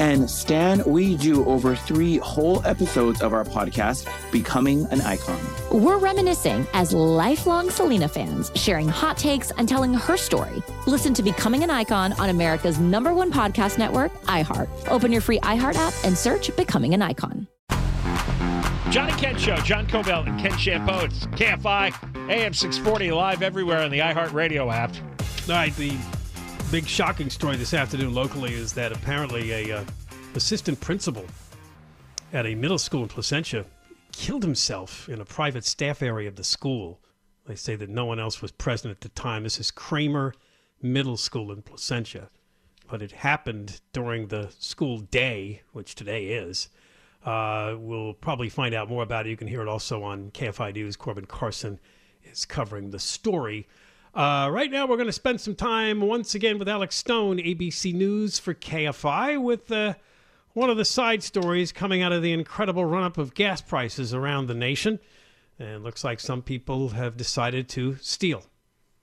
And Stan, we do over three whole episodes of our podcast, Becoming an Icon. We're reminiscing as lifelong Selena fans, sharing hot takes and telling her story. Listen to Becoming an Icon on America's number one podcast network, iHeart. Open your free iHeart app and search Becoming an Icon. Johnny Kent Show, John Kobylt and Ken Chiampou. It's KFI, AM 640, live everywhere on the iHeart Radio app. All right, the big shocking story this afternoon locally is that apparently a uh, assistant principal at a middle school in Placentia killed himself in a private staff area of the school. They say that no one else was present at the time. This is Kraemer Middle School in Placentia, but it happened during the school day, which today is. Uh, we'll probably find out more about it. You can hear it also on KFI News. Corbin Carson is covering the story. Uh, right now, we're going to spend some time once again with Alex Stone, ABC News for KFI, with uh, one of the side stories coming out of the incredible run up of gas prices around the nation. And looks like some people have decided to steal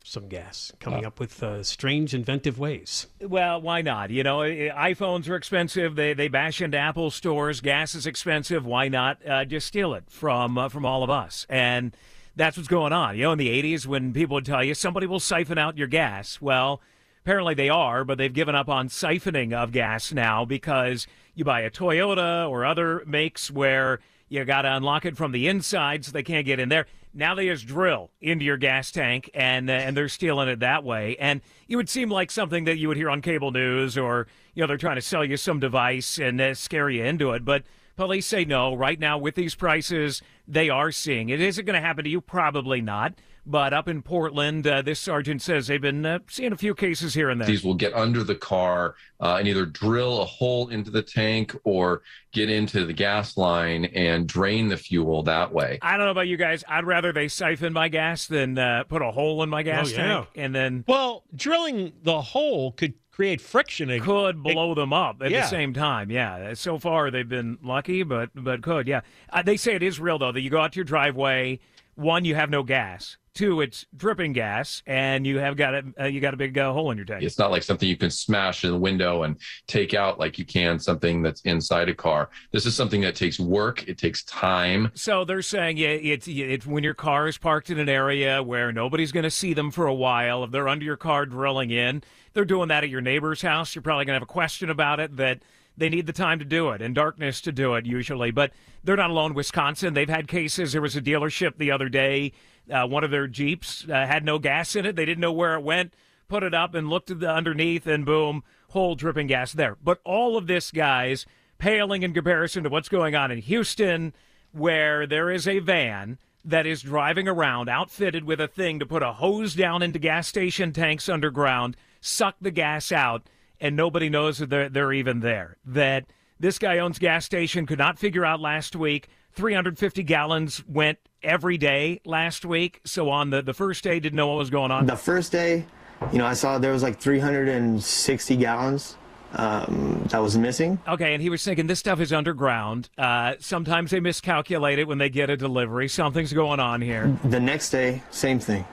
some gas, coming up with uh, strange, inventive ways. Well, why not? You know, iPhones are expensive. They they bash into Apple stores. Gas is expensive. Why not uh, just steal it from uh, from all of us? And that's what's going on. You know, in the 80s, when people would tell you somebody will siphon out your gas, well, apparently they are, but they've given up on siphoning of gas now because you buy a Toyota or other makes where you got to unlock it from the inside so they can't get in there. Now they just drill into your gas tank and uh, and they're stealing it that way. And it would seem like something that you would hear on cable news or you know they're trying to sell you some device and uh, scare you into it, but Police say no. Right now, with these prices, they are seeing it. Is it going to happen to you? Probably not. But up in Portland, uh, this sergeant says they've been uh, seeing a few cases here and there. These will get under the car uh, and either drill a hole into the tank or get into the gas line and drain the fuel that way. I don't know about you guys. I'd rather they siphon my gas than uh, put a hole in my gas Oh, yeah. tank and then Well, drilling the hole could create friction. It could blow them up at Yeah. the same time. Yeah. So far they've been lucky, but but could. Yeah. Uh, they say it is real though that you go out to your driveway. One, you have no gas. Two, it's dripping gas, and you have got a uh, you got a big uh, hole in your tank. It's not like something you can smash in the window and take out like you can something that's inside a car. This is something that takes work. It takes time. So they're saying yeah, it's it's when your car is parked in an area where nobody's going to see them for a while. If they're under your car drilling in, they're doing that at your neighbor's house. You're probably going to have a question about it that they need the time to do it and darkness to do it usually. But they're not alone. Wisconsin, they've had cases. There was a dealership the other day. Uh, one of their Jeeps uh, had no gas in it. They didn't know where it went. Put it up and looked at the underneath, and boom, whole dripping gas there. But all of this, guys, paling in comparison to what's going on in Houston, where there is a van that is driving around outfitted with a thing to put a hose down into gas station tanks underground, suck the gas out, and nobody knows that they're, they're even there. That this guy owns gas station could not figure out last week. 350 gallons went every day last week. So on the, the first day, didn't know what was going on. The first day, you know, I saw there was like 360 gallons um, that was missing. Okay, and he was thinking this stuff is underground. Uh, sometimes they miscalculate it when they get a delivery. Something's going on here. The next day, same thing.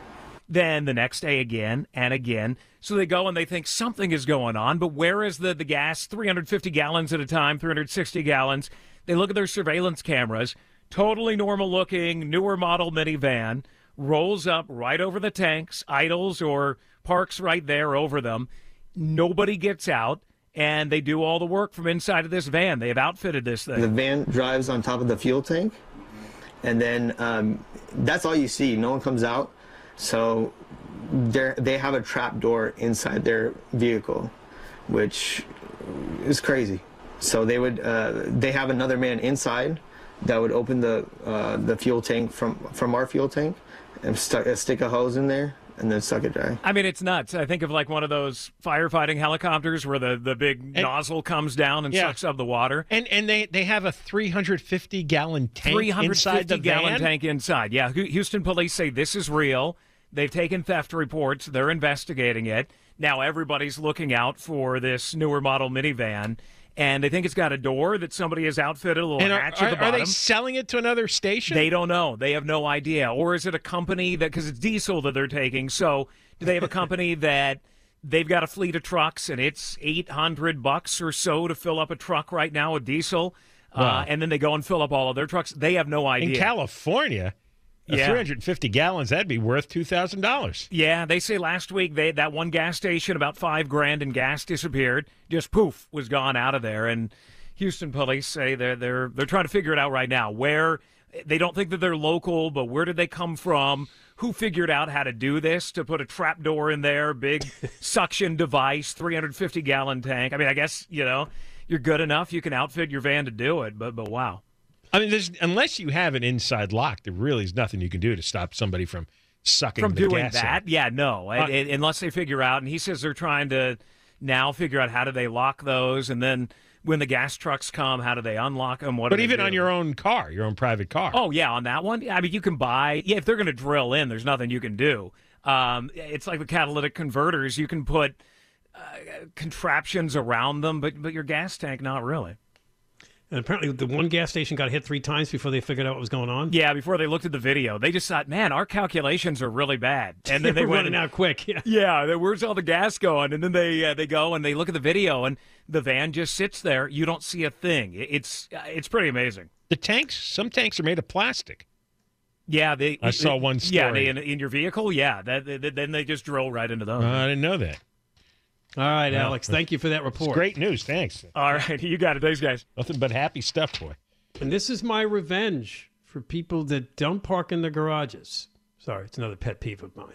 Then the next day again and again. So they go and they think something is going on, but where is the, the gas? 350 gallons at a time, 360 gallons. They look at their surveillance cameras. Totally normal looking, newer model minivan rolls up right over the tanks, idles or parks right there over them. Nobody gets out, and they do all the work from inside of this van. They have outfitted this thing. The van drives on top of the fuel tank, and then um, that's all you see. No one comes out. So they have a trap door inside their vehicle, which is crazy. So they would uh, they have another man inside that would open the uh, the fuel tank from from our fuel tank and uh, stick a hose in there and then suck it dry. I mean, it's nuts. I think of like one of those firefighting helicopters where the, the big nozzle comes down and Yeah. sucks up the water. And and they they have a 350 gallon tank 350 inside the gallon van. tank inside. Yeah, Houston police say this is real. They've taken theft reports. They're investigating it. Now everybody's looking out for this newer model minivan. And they think it's got a door that somebody has outfitted a little And are, hatch are, at the are bottom. they selling it to another station? They don't know. They have no idea. Or is it a company that because it's diesel that they're taking? So do they have a company that they've got a fleet of trucks and it's eight hundred bucks or so to fill up a truck right now with diesel, Wow. uh, and then they go and fill up all of their trucks? They have no idea. in California, a Yeah. 350 gallons that'd be worth two thousand dollars. Yeah, they say last week they that one gas station about five grand in gas disappeared. Just poof was gone out of there. And Houston police say they're they're they're trying to figure it out right now. Where they don't think that they're local, but where did they come from? Who figured out how to do this to put a trap door in there, big suction device, 350 gallon tank? I mean, I guess you know you're good enough. You can outfit your van to do it, but but wow. I mean, there's, unless you have an inside lock, there really is nothing you can do to stop somebody from sucking from the doing gas that. out. Yeah, no, Uh, it- it- unless they figure out. And he says they're trying to now figure out how do they lock those, and then when the gas trucks come, how do they unlock them? What? But even do? on your own car, your own private car. Oh yeah, on that one. I mean, you can buy. Yeah, if they're going to drill in, there's nothing you can do. Um, it's like the catalytic converters. You can put uh, contraptions around them, but but your gas tank, not really. And apparently, the one gas station got hit three times before they figured out what was going on. Yeah, before they looked at the video, they just thought, man, our calculations are really bad, and then they they were went running and- out quick. Yeah. Yeah, then where's all the gas going? And then they uh, they go and they look at the video, and the van just sits there. You don't see a thing. It's uh, it's pretty amazing. The tanks, some tanks are made of plastic. Yeah, they. I saw one Yeah, story. they, in, in your vehicle. Yeah, that, that- then they just drill right into those. Uh, I didn't know that. All right, Yeah. Alex. Thank you for that It's report. great news. Thanks. all right, you got it. Thanks, guys. Nothing but happy stuff, boy. And this is my revenge for people that don't park in their garages. Sorry, it's another pet peeve of mine.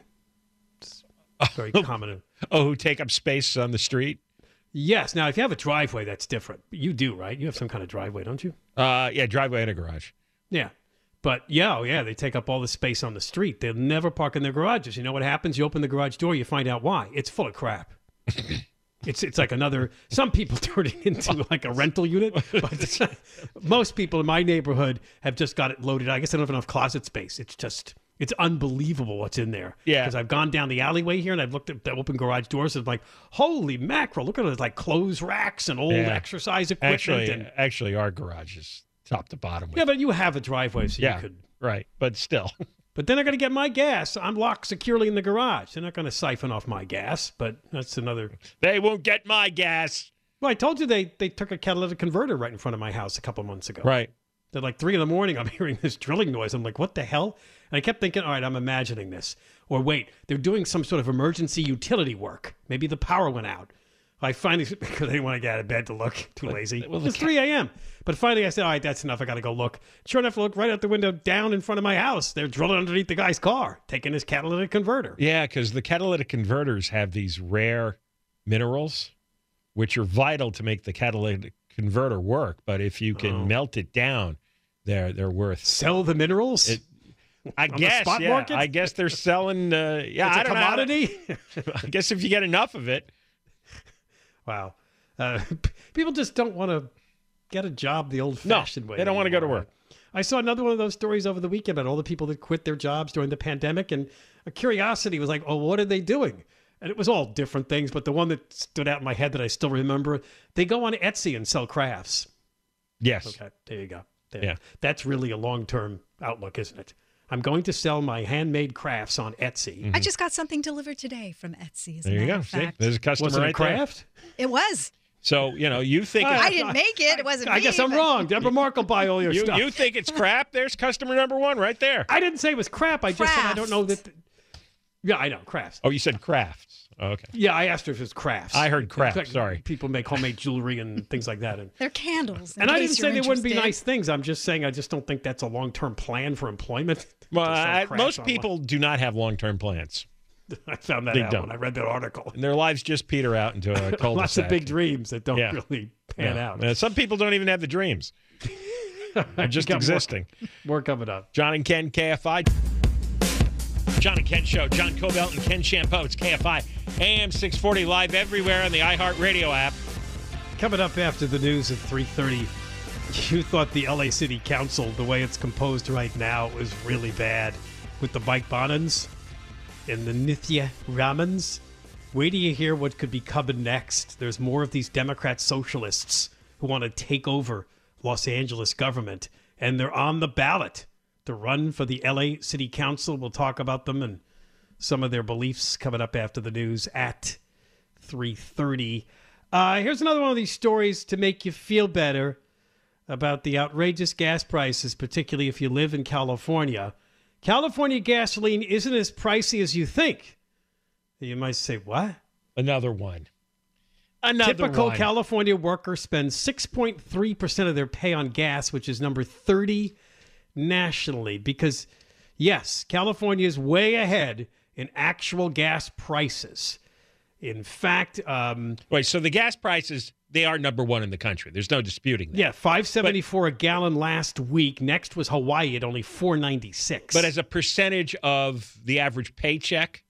It's very common. Oh, who take up space on the street? Yes. Now, if you have a driveway, that's different. You do, right? You have some kind of driveway, don't you? Uh, yeah, driveway and a garage. Yeah. But yeah, oh yeah, they take up all the space on the street. They'll never park in their garages. You know what happens? You open the garage door, you find out why. It's full of crap. It's it's like another. Some people turn it into like a rental unit, but most people in my neighborhood have just got it loaded. I guess they don't have enough closet space. It's just it's unbelievable what's in there. Yeah. Because I've gone down the alleyway here and I've looked at the open garage doors and I'm like, holy mackerel! Look at it, like clothes racks and old Yeah. exercise equipment. Actually, and, uh, actually, our garage is top to bottom. With yeah, but you have a driveway, so yeah, you could right. But still, But then I got to get my gas. I'm locked securely in the garage. They're not going to siphon off my gas, but that's another. they won't get my gas. Well, I told you they they took a catalytic converter right in front of my house a couple months ago. Right. At like three in the morning, I'm hearing this drilling noise. I'm like, what the hell? And I kept thinking, all right, I'm imagining this. Or wait, they're doing some sort of emergency utility work. Maybe the power went out. I finally, because I didn't want to get out of bed to look, too lazy. well, it's 3 a.m. But finally, I said, all right, that's enough. I got to go look. Sure enough, I look right out the window down in front of my house. They're drilling underneath the guy's car, taking his catalytic converter. Yeah, because the catalytic converters have these rare minerals, which are vital to make the catalytic converter work. But if you can Oh. melt it down, they're they're worth. Sell the minerals? It- I guess. spot yeah, market? I guess they're selling. Uh, yeah, it's I a don't know commodity? I guess if you get enough of it, wow. Uh, p- people just don't want to get a job the old no, fashioned way. they don't want to go to work. I saw another one of those stories over the weekend about all the people that quit their jobs during the pandemic, and a curiosity was like, "Oh, what are they doing?" And it was all different things, but the one that stood out in my head that I still remember, they go on Etsy and sell crafts. Yes. Okay, there you go. There. Yeah. that's really a long-term outlook, isn't it? I'm going to sell my handmade crafts on Etsy. I just got something delivered today from Etsy. As There you go. of See, there's a customer Was it a right there. craft? It was. So you know, you think I- I didn't make it. It wasn't I me. guess I'm but- wrong. Deborah Mark will buy all your you, stuff. you think it's crap? There's customer number one right there. I didn't say it was crap. I just said I don't know that. Crafts. yeah, I know crafts. Oh, you said crafts. Oh, okay. Yeah, I asked her if it was crafts. I heard crafts, Like, sorry. People make homemade jewelry and things like that. And, They're candles. and I didn't say you're they wouldn't be nice things. I'm just saying I just don't think that's a long term plan for employment. Well, I, most online. people do not have long-term plans, I found that They out don't. when I read that article. and their lives just peter out into a cul-de-sac. Lots of big dreams that don't Yeah. really pan Yeah. out. Uh, some people don't even have the dreams; they're just Got more- existing. More coming up. John and Ken, KFI. John and Ken Show. John Kobylt and Ken Chiampou. It's KFI. AM 640 live everywhere on the iHeartRadio app. Coming up after the news at 3:30. You thought the LA City Council, the way it's composed right now, was really bad with the Mike Bonins and the Nithya Ramans. Wait till you hear what could be coming next. There's more of these Democrat socialists who want to take over Los Angeles government, and they're on the ballot to run for the LA City Council. We'll talk about them and some of their beliefs coming up after the news at 3:30. Uh, here's another one of these stories to make you feel better about the outrageous gas prices, particularly if you live in California. California gasoline isn't as pricey as you think. You might say, "What?" Another one. Another Typical one. California worker spends 6.3% of their pay on gas, which is number 30 nationally. Because, yes, California is way ahead in actual gas prices. In fact, um, Wait, so the gas prices they are number one in the country. There's no disputing that. yeah, 574 a gallon last week. Next was Hawaii at only 496. But as a percentage of the average paycheck,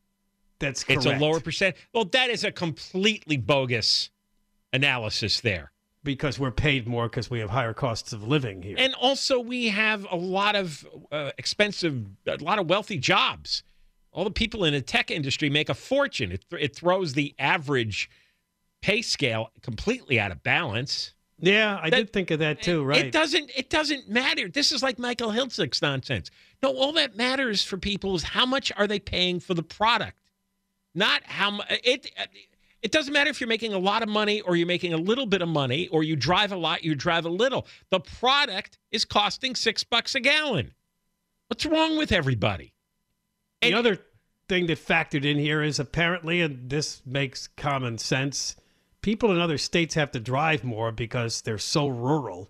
that's correct. it's a lower percent. Well, that is a completely bogus analysis there. because we're paid more because we have higher costs of living here. And also, we have a lot of uh, expensive, a lot of wealthy jobs. All the people in the tech industry make a fortune. It, it throws the average pay scale completely out of balance. yeah, I that- did think of that too, right? It doesn't. It doesn't matter. This is like Michael Hiltzik's nonsense. No, all that matters for people is how much are they paying for the product, not how much. It it doesn't matter if you're making a lot of money or you're making a little bit of money or you drive a lot, you drive a little. The product is costing six bucks a gallon. What's wrong with everybody? The other thing that factored in here is apparently, and this makes common sense, people in other states have to drive more because they're so rural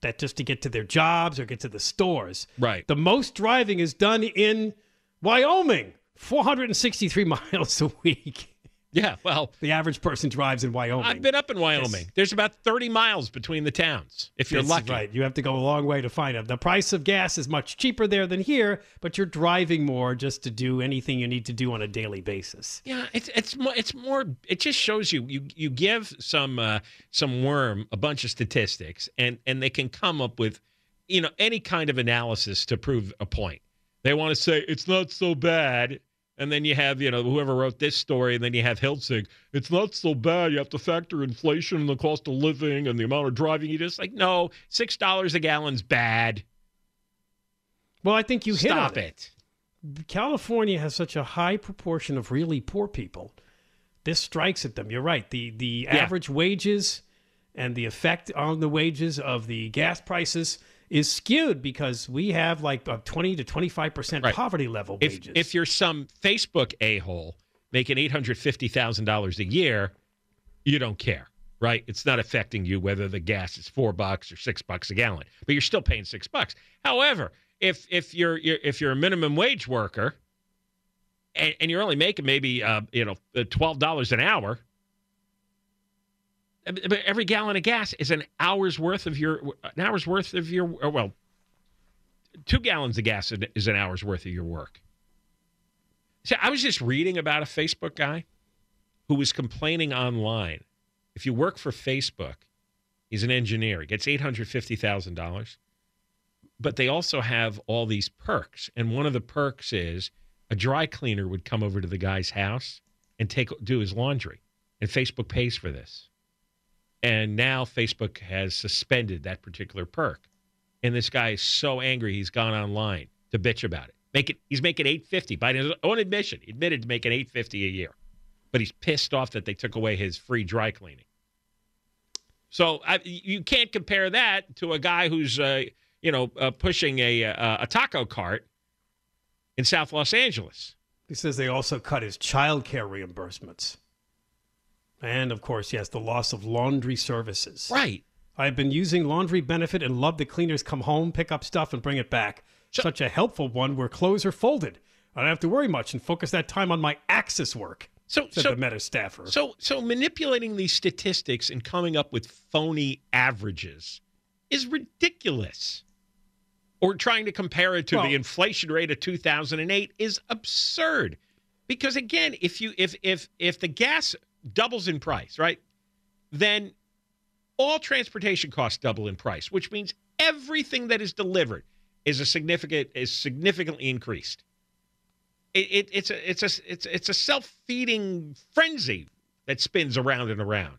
that just to get to their jobs or get to the stores. Right. The most driving is done in Wyoming, 463 miles a week. Yeah. Well, The average person drives in Wyoming. I've been up in Wyoming. There's about 30 miles between the towns. If you're That's lucky. Right. You have to go a long way to find them. The price of gas is much cheaper there than here, but you're driving more just to do anything you need to do on a daily basis. Yeah, it's it's more it's more it just shows you you you give some uh, some worm a bunch of statistics and and they can come up with you know any kind of analysis to prove a point. They want to say it's not so bad and then you have you know whoever wrote this story and then you have Hiltzik it's not so bad you have to factor inflation and the cost of living and the amount of driving you just like no $6 a gallon's bad. Well, I think you hit Stop on it. California has such a high proportion of really poor people. This strikes at them. You're right. The the Yeah. average wages and the effect on the wages of the gas prices is skewed because we have like a 20 to 25 percent Right. poverty level if wages. if you're some Facebook a hole making eight hundred fifty thousand dollars a year, you don't care, right? It's not affecting you whether the gas is four bucks or six bucks a gallon, but you're still paying six bucks. However, if if you're, you're if you're a minimum wage worker and, and you're only making maybe uh, you know uh, twelve dollars an hour. But every gallon of gas is an hour's worth of your an hour's worth of your well, two gallons of gas is an hour's worth of your work. See, I was just reading about a Facebook guy who was complaining online. If you work for Facebook, he's an engineer. He gets eight hundred fifty thousand dollars, but they also have all these perks, and one of the perks is a dry cleaner would come over to the guy's house and take do his laundry, and Facebook pays for this. And now Facebook has suspended that particular perk, and this guy is so angry he's gone online to bitch about it. Make it. He's making eight fifty by his own admission. He admitted to making eight fifty a year, but he's pissed off that they took away his free dry cleaning. So I, you can't compare that to a guy who's uh, you know uh, pushing a, a a taco cart in South Los Angeles. He says they also cut his child care reimbursements. And of course, yes, the loss of laundry services. Right. I've been using laundry benefit and love the cleaners come home, pick up stuff, and bring it back. Such a helpful one where clothes are folded. I don't have to worry much and focus that time on my Axis work, So said so the Meta staffer. So, so manipulating these statistics and coming up with phony averages is ridiculous. Or trying to compare it to Well- the inflation rate of 2008 is absurd. Because again, if you if if if the gas doubles in price, right? Then all transportation costs double in price, which means everything that is delivered is a significant is significantly increased. It, it, it's a it's a it's it's a self feeding frenzy that spins around and around.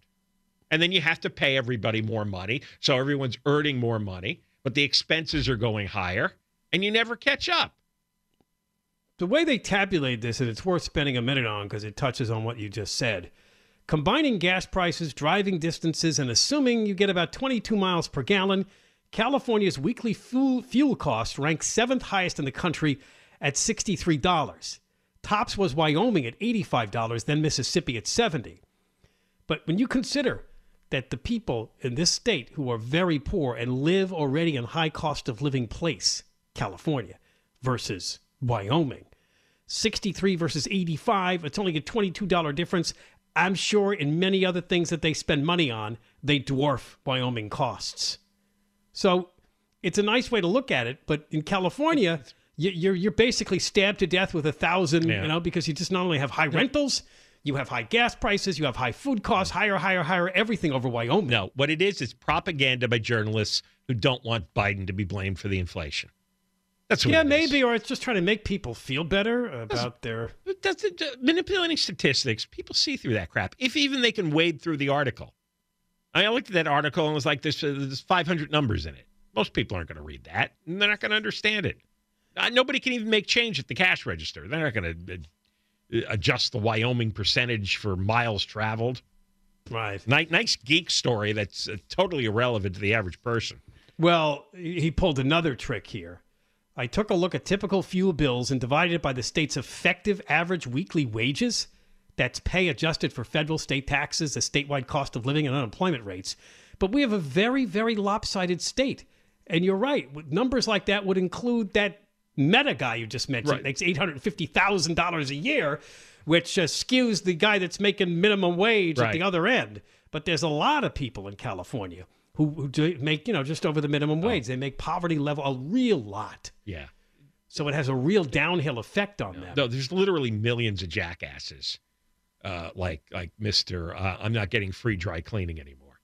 And then you have to pay everybody more money. So everyone's earning more money, but the expenses are going higher and you never catch up. The way they tabulate this, and it's worth spending a minute on because it touches on what you just said. Combining gas prices, driving distances, and assuming you get about 22 miles per gallon, California's weekly fuel, fuel cost ranks seventh highest in the country at $63. Tops was Wyoming at $85, then Mississippi at 70. But when you consider that the people in this state who are very poor and live already in high cost of living place, California, versus Wyoming, 63 versus 85, it's only a $22 difference. I'm sure in many other things that they spend money on, they dwarf Wyoming costs. So it's a nice way to look at it, but in California, you- you're you're basically stabbed to death with a thousand, Yeah. you know, because you just not only have high rentals, you have high gas prices, you have high food costs, higher, higher, higher, everything over Wyoming. No, what it is is propaganda by journalists who don't want Biden to be blamed for the inflation. That's what Yeah, is. maybe, or it's just trying to make people feel better about their. It does- uh, manipulating statistics, people see through that crap. If even they can wade through the article. I looked at that article and it was like, there's, uh, there's 500 numbers in it. Most people aren't going to read that, and they're not going to understand it. Uh, nobody can even make change at the cash register. They're not going to uh, adjust the Wyoming percentage for miles traveled. Right. Nice, nice geek story that's uh, totally irrelevant to the average person. Well, he pulled another trick here. I took a look at typical fuel bills and divided it by the state's effective average weekly wages. That's pay adjusted for federal, state taxes, the statewide cost of living, and unemployment rates. But we have a very, very lopsided state. And you're right. Numbers like that would include that meta guy you just mentioned, Right. makes $850,000 a year, which uh, skews the guy that's making minimum wage at the other end. But there's a lot of people in California who, who do make, you know, just over the minimum wage. They make poverty level a real lot. Yeah. So it has a real downhill effect on them. No, there's literally millions of jackasses, uh, like like Mister. Uh, I'm not getting free dry cleaning anymore.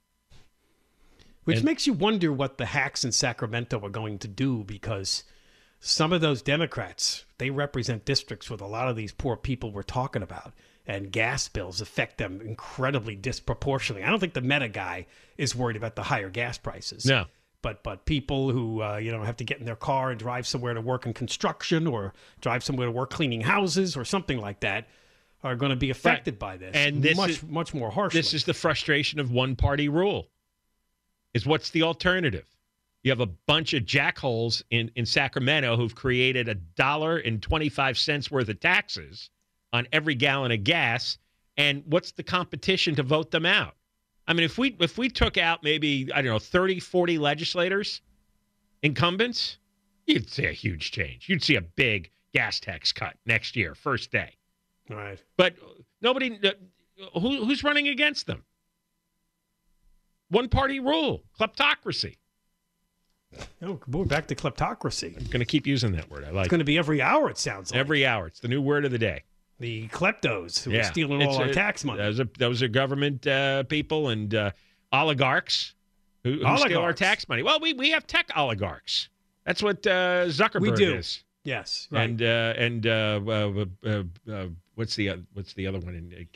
Which And- makes you wonder what the hacks in Sacramento are going to do because some of those Democrats, they represent districts with a lot of these poor people we're talking about. And gas bills affect them incredibly disproportionately. I don't think the meta guy is worried about the higher gas prices. No. But but people who uh, you know have to get in their car and drive somewhere to work in construction or drive somewhere to work cleaning houses or something like that are going to be affected by this. And this much is- much more harshly. This is the frustration of one party rule. Is what's the alternative? You have a bunch of jackholes in, in Sacramento who've created a dollar and 25 cents worth of taxes on every gallon of gas. And what's the competition to vote them out? I mean, if we if we took out maybe, I don't know, 30, 40 legislators, incumbents, you'd see a huge change. You'd see a big gas tax cut next year, first day. right. But nobody, uh, who, who's running against them? One party rule, kleptocracy. Oh, we're back to kleptocracy. I'm going to keep using that word. I like It's going to be every hour. It sounds like every hour. It's the new word of the day. The kleptos who are Yeah. stealing It's all our a- tax money. Those are, those are government uh, people and uh, oligarchs who, who steal our tax money. Well, we, we have tech oligarchs. That's what uh, Zuckerberg We do. is. yes, right. And uh, and uh, uh, uh, uh, what's the uh, what's the other one in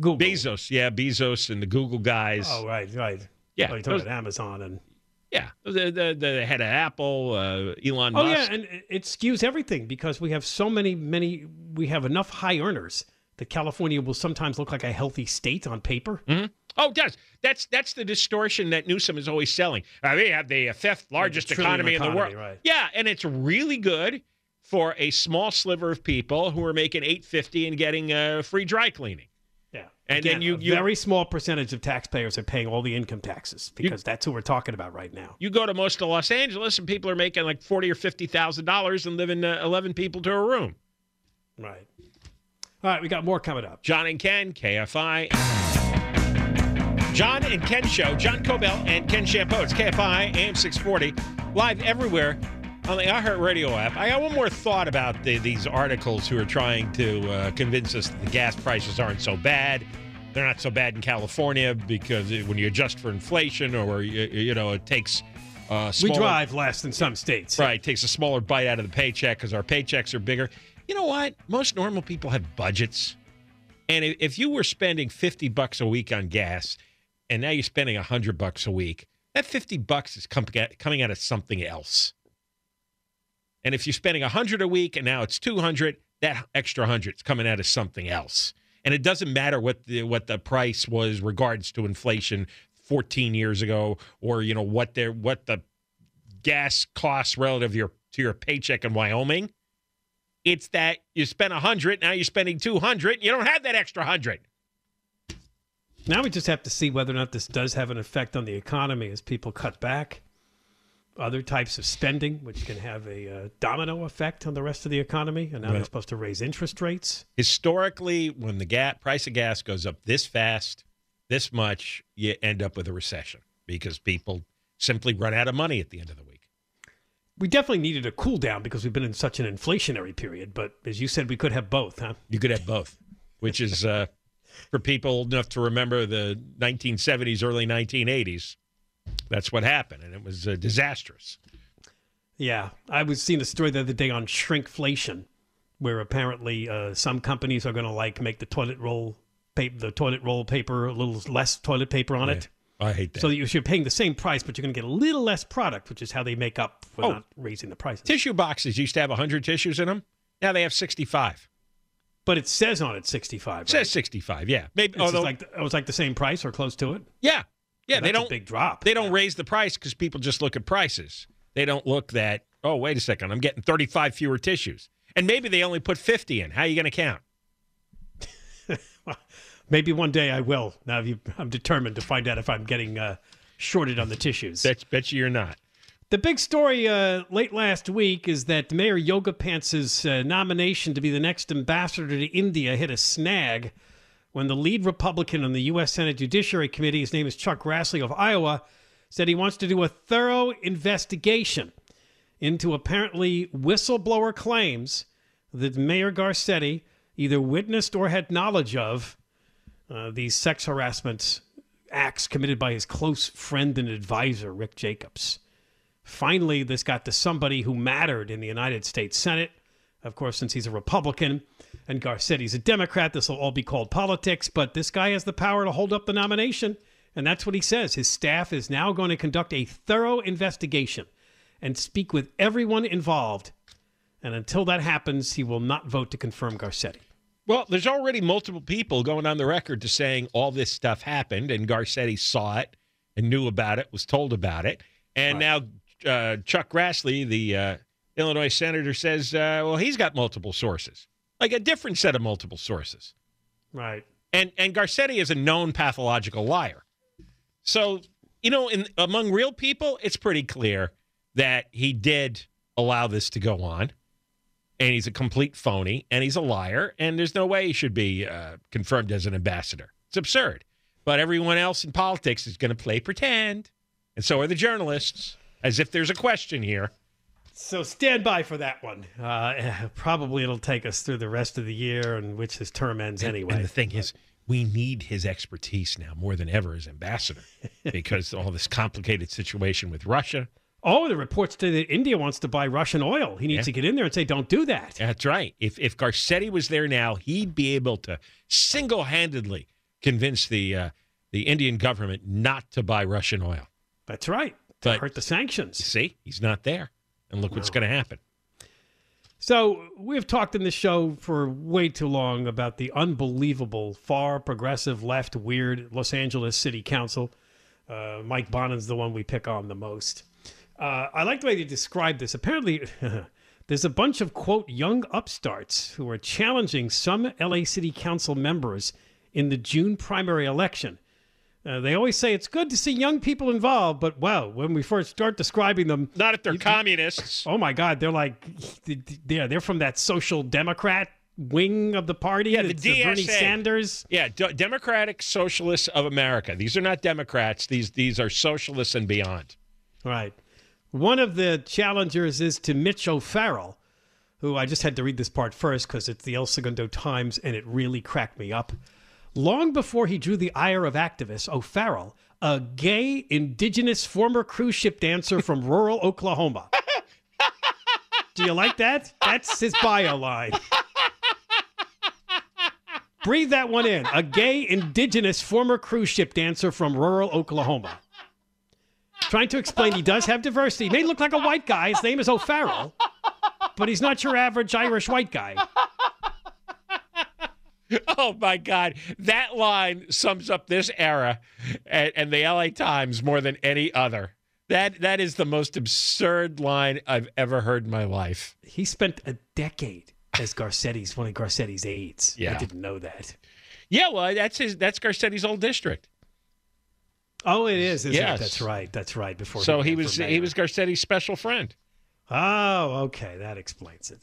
Google. Bezos? Yeah, Bezos and the Google guys. Oh, right, right. Yeah, Oh, you're talking those- about Amazon and. Yeah, the the, the head of Apple, uh, Elon Oh Musk. yeah, and it- skews everything because we have so many, many. We have enough high earners that California will sometimes look like a healthy state on paper. Oh, it does. That's that's the distortion that Newsom is always selling. Uh, we have the fifth largest trillion economy, in the world. right. Yeah, and it's really good for a small sliver of people who are making eight fifty and getting uh, free dry cleaning. And Again, then you- you- very small percentage of taxpayers are paying all the income taxes because that's who we're talking about right now. You go to most of Los Angeles, and people are making like forty or fifty thousand dollars and living uh, eleven people to a room. Right. All right, we got more coming up. John and Ken, KFI. John and Ken Show, John Kobylt and Ken Chiampou. It's KFI, AM 640, live everywhere on the iHeartRadio app. I got one more thought about the, these articles who are trying to uh, convince us that the gas prices aren't so bad. They're not so bad in California because it- when you adjust for inflation or, you, you know, it takes uh, We drive less than some states. Right, takes a smaller bite out of the paycheck because our paychecks are bigger. You know what? Most normal people have budgets, and if you were spending fifty bucks a week on gas, and now you're spending a hundred bucks a week. That fifty bucks is com- coming out of something else. And if you're spending a hundred a week and now it's two hundred, that extra hundred is coming out of something else. And it doesn't matter what the what the price was regards to inflation 14 years ago, or you know what their what the gas costs relative to your to your paycheck in Wyoming. It's that you spent a hundred, now you're spending two hundred. You don't have that extra hundred. Now we just have to see whether or not this does have an effect on the economy as people cut back. Other types of spending, which can have a uh, domino effect on the rest of the economy. And now they're supposed to raise interest rates. Historically, when the gas price of gas goes up this fast, this much, you end up with a recession because people simply run out of money at the end of the week. We definitely needed a cool down because we've been in such an inflationary period. But as you said, we could have both, huh? You could have both, which is uh, for people old enough to remember the 1970s, early 1980s. That's what happened, and it was uh, disastrous. Yeah, I was seeing a story the other day on shrinkflation, where apparently uh, some companies are going to like make the toilet roll paper, the toilet roll paper, a little less toilet paper on it, I hate that. so you're paying the same price, but you're going to get a little less product, which is how they make up for Oh. not raising the prices. Tissue boxes used to have 100 tissues in them. Now they have 65. But it says on it 65. It Right? says 65, yeah. Maybe, It's although, like it was like the same price or close to it. yeah, yeah. They don't big drop. They don't raise the price because people just look at prices. They don't look that. Oh, wait a second, I'm getting 35 fewer tissues, and maybe they only put 50 in. How are you going to count? well, Maybe one day I will. Now you, I'm determined to find out if I'm getting uh, shorted on the tissues. Bet, bet you you're not. The big story uh, late last week is that Mayor Yoga Pants' uh, nomination to be the next ambassador to India hit a snag when the lead Republican on the U.S. Senate Judiciary Committee, his name is Chuck Grassley of Iowa, said he wants to do a thorough investigation into apparently whistleblower claims that Mayor Garcetti either witnessed or had knowledge of uh, these sex harassment acts committed by his close friend and advisor, Rick Jacobs. Finally, this got to somebody who mattered in the United States Senate. Of course, since he's a Republican and Garcetti's a Democrat, this will all be called politics, but this guy has the power to hold up the nomination. And that's what he says. His staff is now going to conduct a thorough investigation and speak with everyone involved. And until that happens, he will not vote to confirm Garcetti. Well, there's already multiple people going on the record to saying all this stuff happened, and Garcetti saw it and knew about it, was told about it, and now uh, Chuck Grassley, the uh, Illinois senator, says, uh, well, he's got multiple sources, like a different set of multiple sources. Right. and and Garcetti is a known pathological liar. So you know, in among real people, it's pretty clear that he did allow this to go on, and he's a complete phony, and he's a liar, and there's no way he should be uh, confirmed as an ambassador. It's absurd. But everyone else in politics is going to play pretend, and so are the journalists, as if there's a question here. So stand by for that one. Uh, probably it'll take us through the rest of the year, in which his term ends anyway. And the thing is, we need his expertise now more than ever as ambassador because all this complicated situation with Russia. Oh, the reports say that India wants to buy Russian oil. He needs Yeah. to get in there and say, "Don't do that." That's right. If if Garcetti was there now, he'd be able to single handedly convince the uh, the Indian government not to buy Russian oil. That's right. To But- hurt the sanctions. See, he's not there, and look what's going to happen. So we've talked in this show for way too long about the unbelievable, far progressive, left, weird Los Angeles City Council. Uh, Mike Bonin's the one we pick on the most. Uh, I like the way they describe this. Apparently, there's a bunch of quote young upstarts who are challenging some LA City Council members in the June primary election. Uh, they always say it's good to see young people involved, but wow, when we first start describing them, Not if they're communists. Oh my God, they're like, they're they're from that social democrat wing of the party. Yeah, the It's Bernie Sanders. Yeah, D- Democratic Socialists of America. These are not Democrats. These these are socialists and beyond. Right. One of the challengers is to Mitch O'Farrell, who I just had to read this part first because it's the El Segundo Times and it really cracked me up. Long before he drew the ire of activists, O'Farrell, a gay indigenous former cruise ship dancer from rural Oklahoma. Do you like that? That's his bio line. Breathe that one in. A gay, indigenous former cruise ship dancer from rural Oklahoma. Trying to explain he does have diversity. He may look like a white guy. His name is O'Farrell, but he's not your average Irish white guy. Oh my God, that line sums up this era and, and the LA Times more than any other. That that is the most absurd line I've ever heard in my life. He spent a decade as Garcetti's one of Garcetti's aides. Yeah. I didn't know that. Yeah, well, that's his. That's Garcetti's old district. Oh, it is. Isn't Yes. it? That's right. That's right. Before So he for was he was Garcetti's special friend. Oh, okay. That explains it.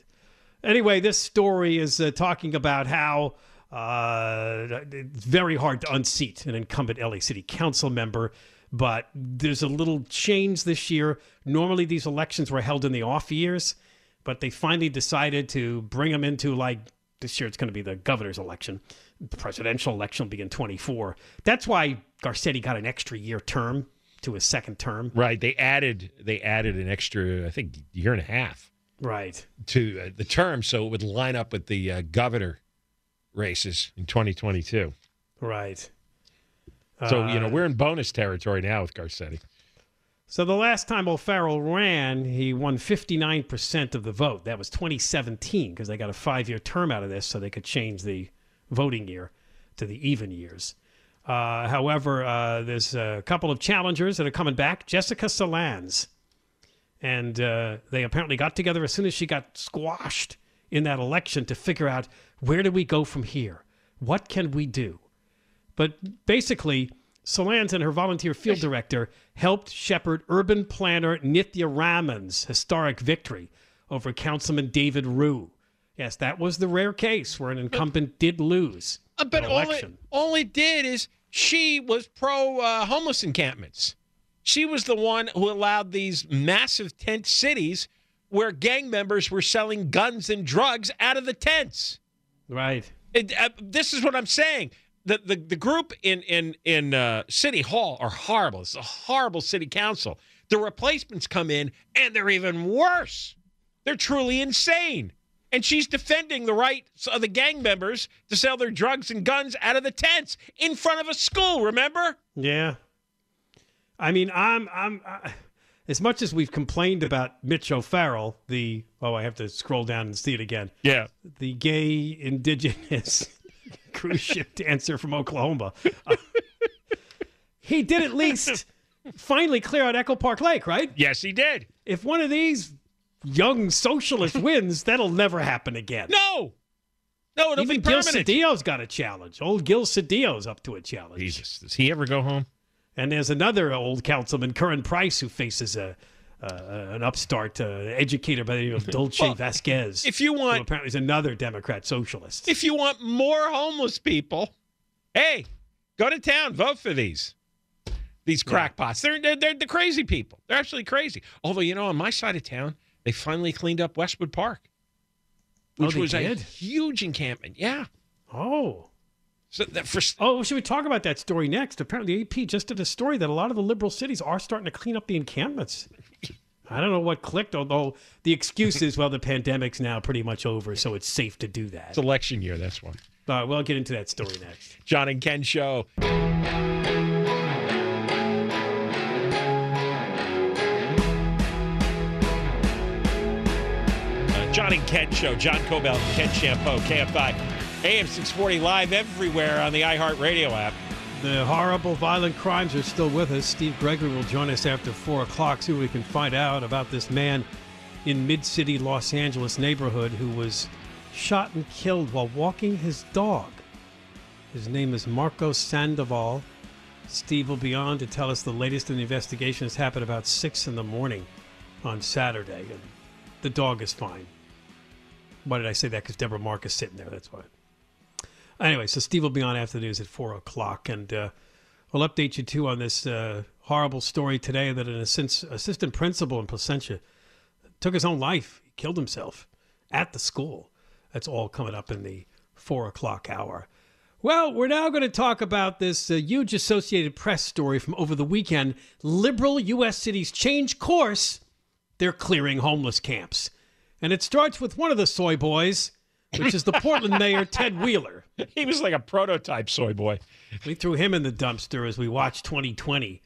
Anyway, this story is uh, talking about how uh, it's very hard to unseat an incumbent LA City Council member, but there's a little change this year. Normally, these elections were held in the off years, but they finally decided to bring them into like this year. It's going to be the governor's election. The presidential election will be in 24. That's why Garcetti got an extra year term to his second term. Right. They added they added an extra I think year and a half Right. to uh, the term so it would line up with the uh, governor races in 2022. Right. So you know Uh, we're in bonus territory now with Garcetti. So the last time O'Farrell ran, he won 59% of the vote. That was 2017 because they got a five-year term out of this so they could change the voting year to the even years. Uh, however, uh, there's a couple of challengers that are coming back. Jessica Salans. And uh, they apparently got together as soon as she got squashed in that election to figure out where do we go from here? What can we do? But basically, Salans and her volunteer field director helped shepherd urban planner Nithya Raman's historic victory over Councilman David Ryu. Yes, that was the rare case where an incumbent did lose Uh, but an all it, election. all it did is she was pro uh, homeless encampments. She was the one who allowed these massive tent cities where gang members were selling guns and drugs out of the tents. Right. It, uh, this is what I'm saying. The, the, the group in in in uh, City Hall are horrible. It's a horrible city council. The replacements come in and they're even worse. They're truly insane. And she's defending the rights of the gang members to sell their drugs and guns out of the tents in front of a school. Remember? Yeah. I mean, I'm I'm I, as much as we've complained about Mitch O'Farrell, the oh, I have to scroll down and see it again. Yeah. The gay indigenous cruise ship dancer from Oklahoma. Uh, he did at least finally clear out Echo Park Lake, right? Yes, he did. If one of these young socialists wins, that'll never happen again. No. No, it'll Even be Gil permanent. Cedillo's got a challenge. Old Gil Cedillo's up to a challenge. Jesus, does he ever go home? And there's another old councilman, Curren Price, who faces a uh, an upstart uh, educator by the name of Dulce Well, Vasquez. if you want- apparently is another Democrat socialist. If you want more homeless people, hey, go to town, vote for these. These crackpots. They're, they're they're the crazy people. They're absolutely crazy. Although you know, on my side of town, they finally cleaned up Westwood Park, Oh, which they was a huge encampment. Yeah. oh. So that for Oh, should we talk about that story next? Apparently, AP just did a story that a lot of the liberal cities are starting to clean up the encampments. I don't know what clicked, although the excuse is, well, the pandemic's now pretty much over, so it's safe to do that. it's election year. That's why. All right, we'll get into that story next. John and Ken show. Uh, John and Ken show. John Kobylt, Ken Chiampou, KFI, AM 640 live everywhere on the iHeartRadio app. The horrible, violent crimes are still with us. Steve Gregory will join us after 4 o'clock, what we can find out about this man in mid city Los Angeles neighborhood who was shot and killed while walking his dog. His name is Marcos Sandoval. Steve will be on to tell us the latest in the investigation. This happened about 6 in the morning on Saturday, and the dog is fine. Why did I say that? Because Deborah Mark is sitting there. That's why. Anyway, so Steve will be on after the news at four o'clock, and uh, we'll update you too on this uh, horrible story today that an assist- assistant principal in Placentia took his own life. He killed himself at the school. That's all coming up in the four o'clock hour. Well, we're now going to talk about this uh, huge Associated Press story from over the weekend. Liberal U.S. cities change course. They're clearing homeless camps. And it starts with one of the soy boys, which is the Portland mayor, Ted Wheeler. He was like a prototype soy boy. We threw him in the dumpster as we watched 2020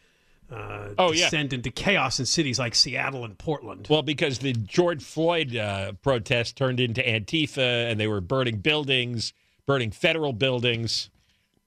uh, Oh, yeah. descend into chaos in cities like Seattle and Portland. Well, because the George Floyd uh, protest turned into Antifa, and they were burning buildings, burning federal buildings,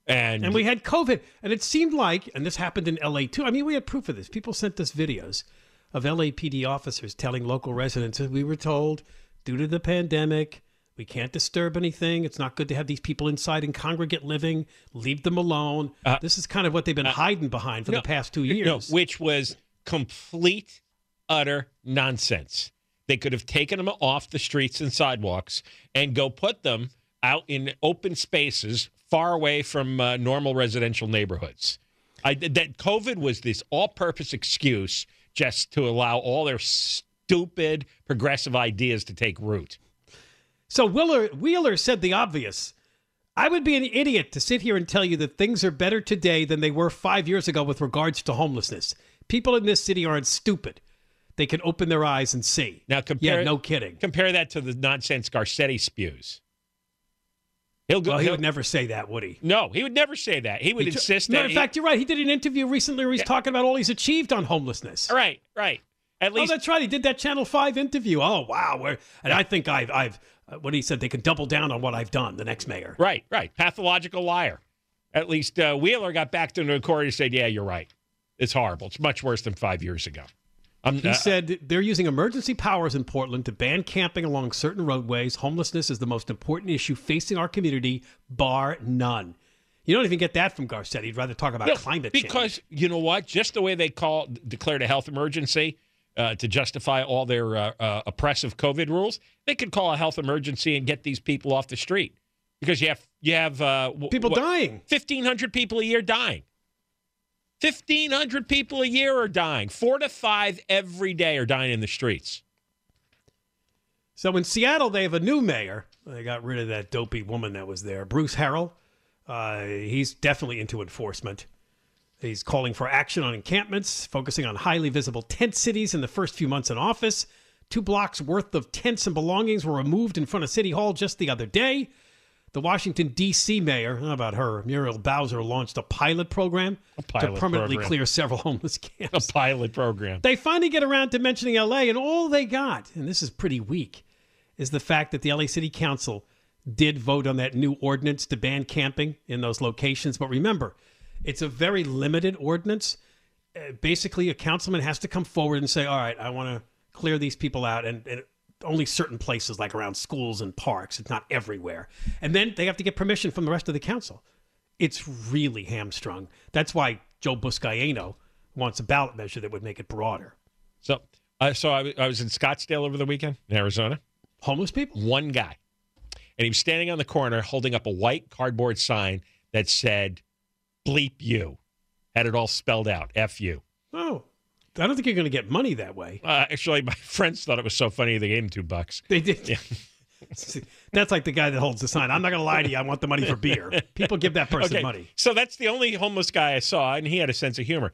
and, And we had COVID, and it seemed like, and this happened in LA too. I mean, we had proof of this. People sent us videos of LAPD officers telling local residents that we were told, due to the pandemic, we can't disturb anything. It's not good to have these people inside in congregate living. Leave them alone. this is kind of what they've been hiding behind for Uh, no, the past two years. No, which was complete, utter nonsense. They could have taken them off the streets and sidewalks and go put them out in open spaces far away from uh, normal residential neighborhoods. I, that COVID was this all-purpose excuse just to allow all their stupid progressive ideas to take root. So Wheeler, Wheeler said the obvious. I would be an idiot to sit here and tell you that things are better today than they were five years ago with regards to homelessness. People in this city aren't stupid. They can open their eyes and see. Now compare yeah, no kidding. Compare that to the nonsense Garcetti spews. He'll go. Well, he he'll- would never say that, would he? no, he would never say that. He would He insist Matter that. of he- fact, you're right. He did an interview recently where he's talking about all he's achieved on homelessness. right, right. At Oh, least that's right. He did that Channel Five interview. Oh, wow. Where, and I think I've, I've, what he said, they can double down on what I've done. The next mayor. Right, right. Pathological liar. At least uh, Wheeler got back to the court and said, "Yeah, you're right. It's horrible. It's much worse than five years ago." I'm, He uh, said they're using emergency powers in Portland to ban camping along certain roadways. Homelessness is the most important issue facing our community, bar none. You don't even get that from Garcetti. He'd rather talk about no, climate because change. Because you know what? Just the way they call declared a health emergency uh, to justify all their uh, uh, oppressive COVID rules, they could call a health emergency and get these people off the street because you have you have uh, w- People what- dying. 1,500 people a year dying. 1,500 people a year are dying. Four to five every day are dying in the streets. So in Seattle, they have a new mayor. They got rid of that dopey woman that was there, Bruce Harrell. Uh, he's definitely into enforcement. He's calling for action on encampments, focusing on highly visible tent cities in the first few months in office. Two blocks worth of tents and belongings were removed in front of City Hall just the other day. The Washington, D.C. mayor, how about her, Muriel Bowser, launched a pilot program pilot to permanently program. clear several homeless camps. A pilot program. They finally get around to mentioning LA, and all they got, and this is pretty weak, is the fact that the LA City Council did vote on that new ordinance to ban camping in those locations. But remember, it's a very limited ordinance. Uh, basically, a councilman has to come forward and say, All right, I want to clear these people out, and, and only certain places, like around schools and parks. It's not everywhere. And then they have to get permission from the rest of the council. It's really hamstrung. That's why Joe Buscaino wants a ballot measure that would make it broader. So, uh, so I, I was in Scottsdale over the weekend in Arizona. Homeless people? One guy, and he was standing on the corner holding up a white cardboard sign that said "Bleep you," had it all spelled out "F you." Oh, I don't think you're going to get money that way. Uh, actually, my friends thought it was so funny they gave him two bucks. They did. That's like the guy that holds the sign. I'm not going to lie to you. I want the money for beer. People give that person Okay, money. so that's the only homeless guy I saw, and he had a sense of humor.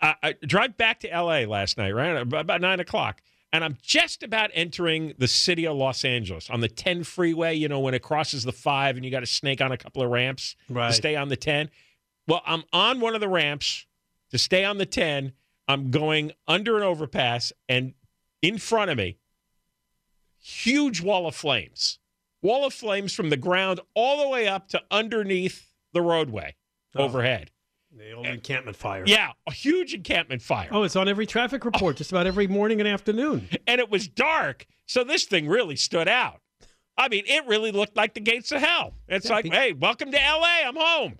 I, I drive back to L.A. last night, right about nine o'clock, and I'm just about entering the city of Los Angeles on the 10 freeway. You know, when it crosses the five, and you got to snake on a couple of ramps Right. to stay on the 10. Well, I'm on one of the ramps to stay on the 10. I'm going under an overpass, and in front of me, huge wall of flames. Wall of flames from the ground all the way up to underneath the roadway Oh. overhead. The old encampment fire. Yeah, a huge encampment fire. Oh, it's on every traffic report just about every morning and afternoon. And it was dark. So this thing really stood out. I mean, it really looked like the gates of hell. It's Yeah, like, be- hey, welcome to LA. I'm home.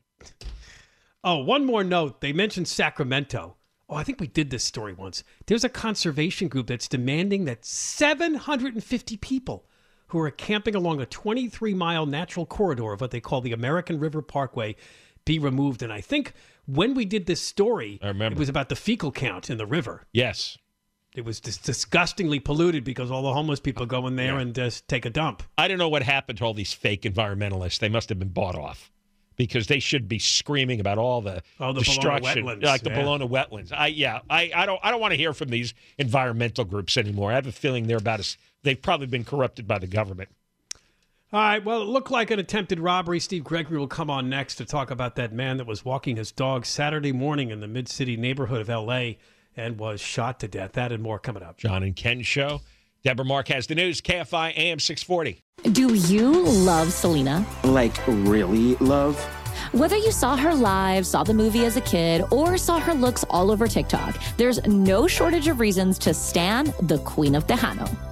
Oh, one more note. They mentioned Sacramento. Oh, I think we did this story once. There's a conservation group that's demanding that 750 people who are camping along a 23 mile natural corridor of what they call the American River Parkway be removed. And I think when we did this story, I remember. it was about the fecal count in the river. Yes. It was just disgustingly polluted because all the homeless people go in there Yeah. and just take a dump. I don't know what happened to all these fake environmentalists. They must have been bought off because they should be screaming about all the, Oh, the destruction, wetlands, like the yeah. Ballona wetlands. I yeah, I, I don't I don't want to hear from these environmental groups anymore. I have a feeling they're about as they've probably been corrupted by the government. All right. Well, it looked like an attempted robbery. Steve Gregory will come on next to talk about that man that was walking his dog Saturday morning in the mid city neighborhood of L.A. and was shot to death. That and more coming up. John and Ken show. Deborah Mark has the news. KFI AM 640. Do you love Selena? Like, really love? Whether you saw her live, saw the movie as a kid, or saw her looks all over TikTok, there's no shortage of reasons to stan the Queen of Tejano.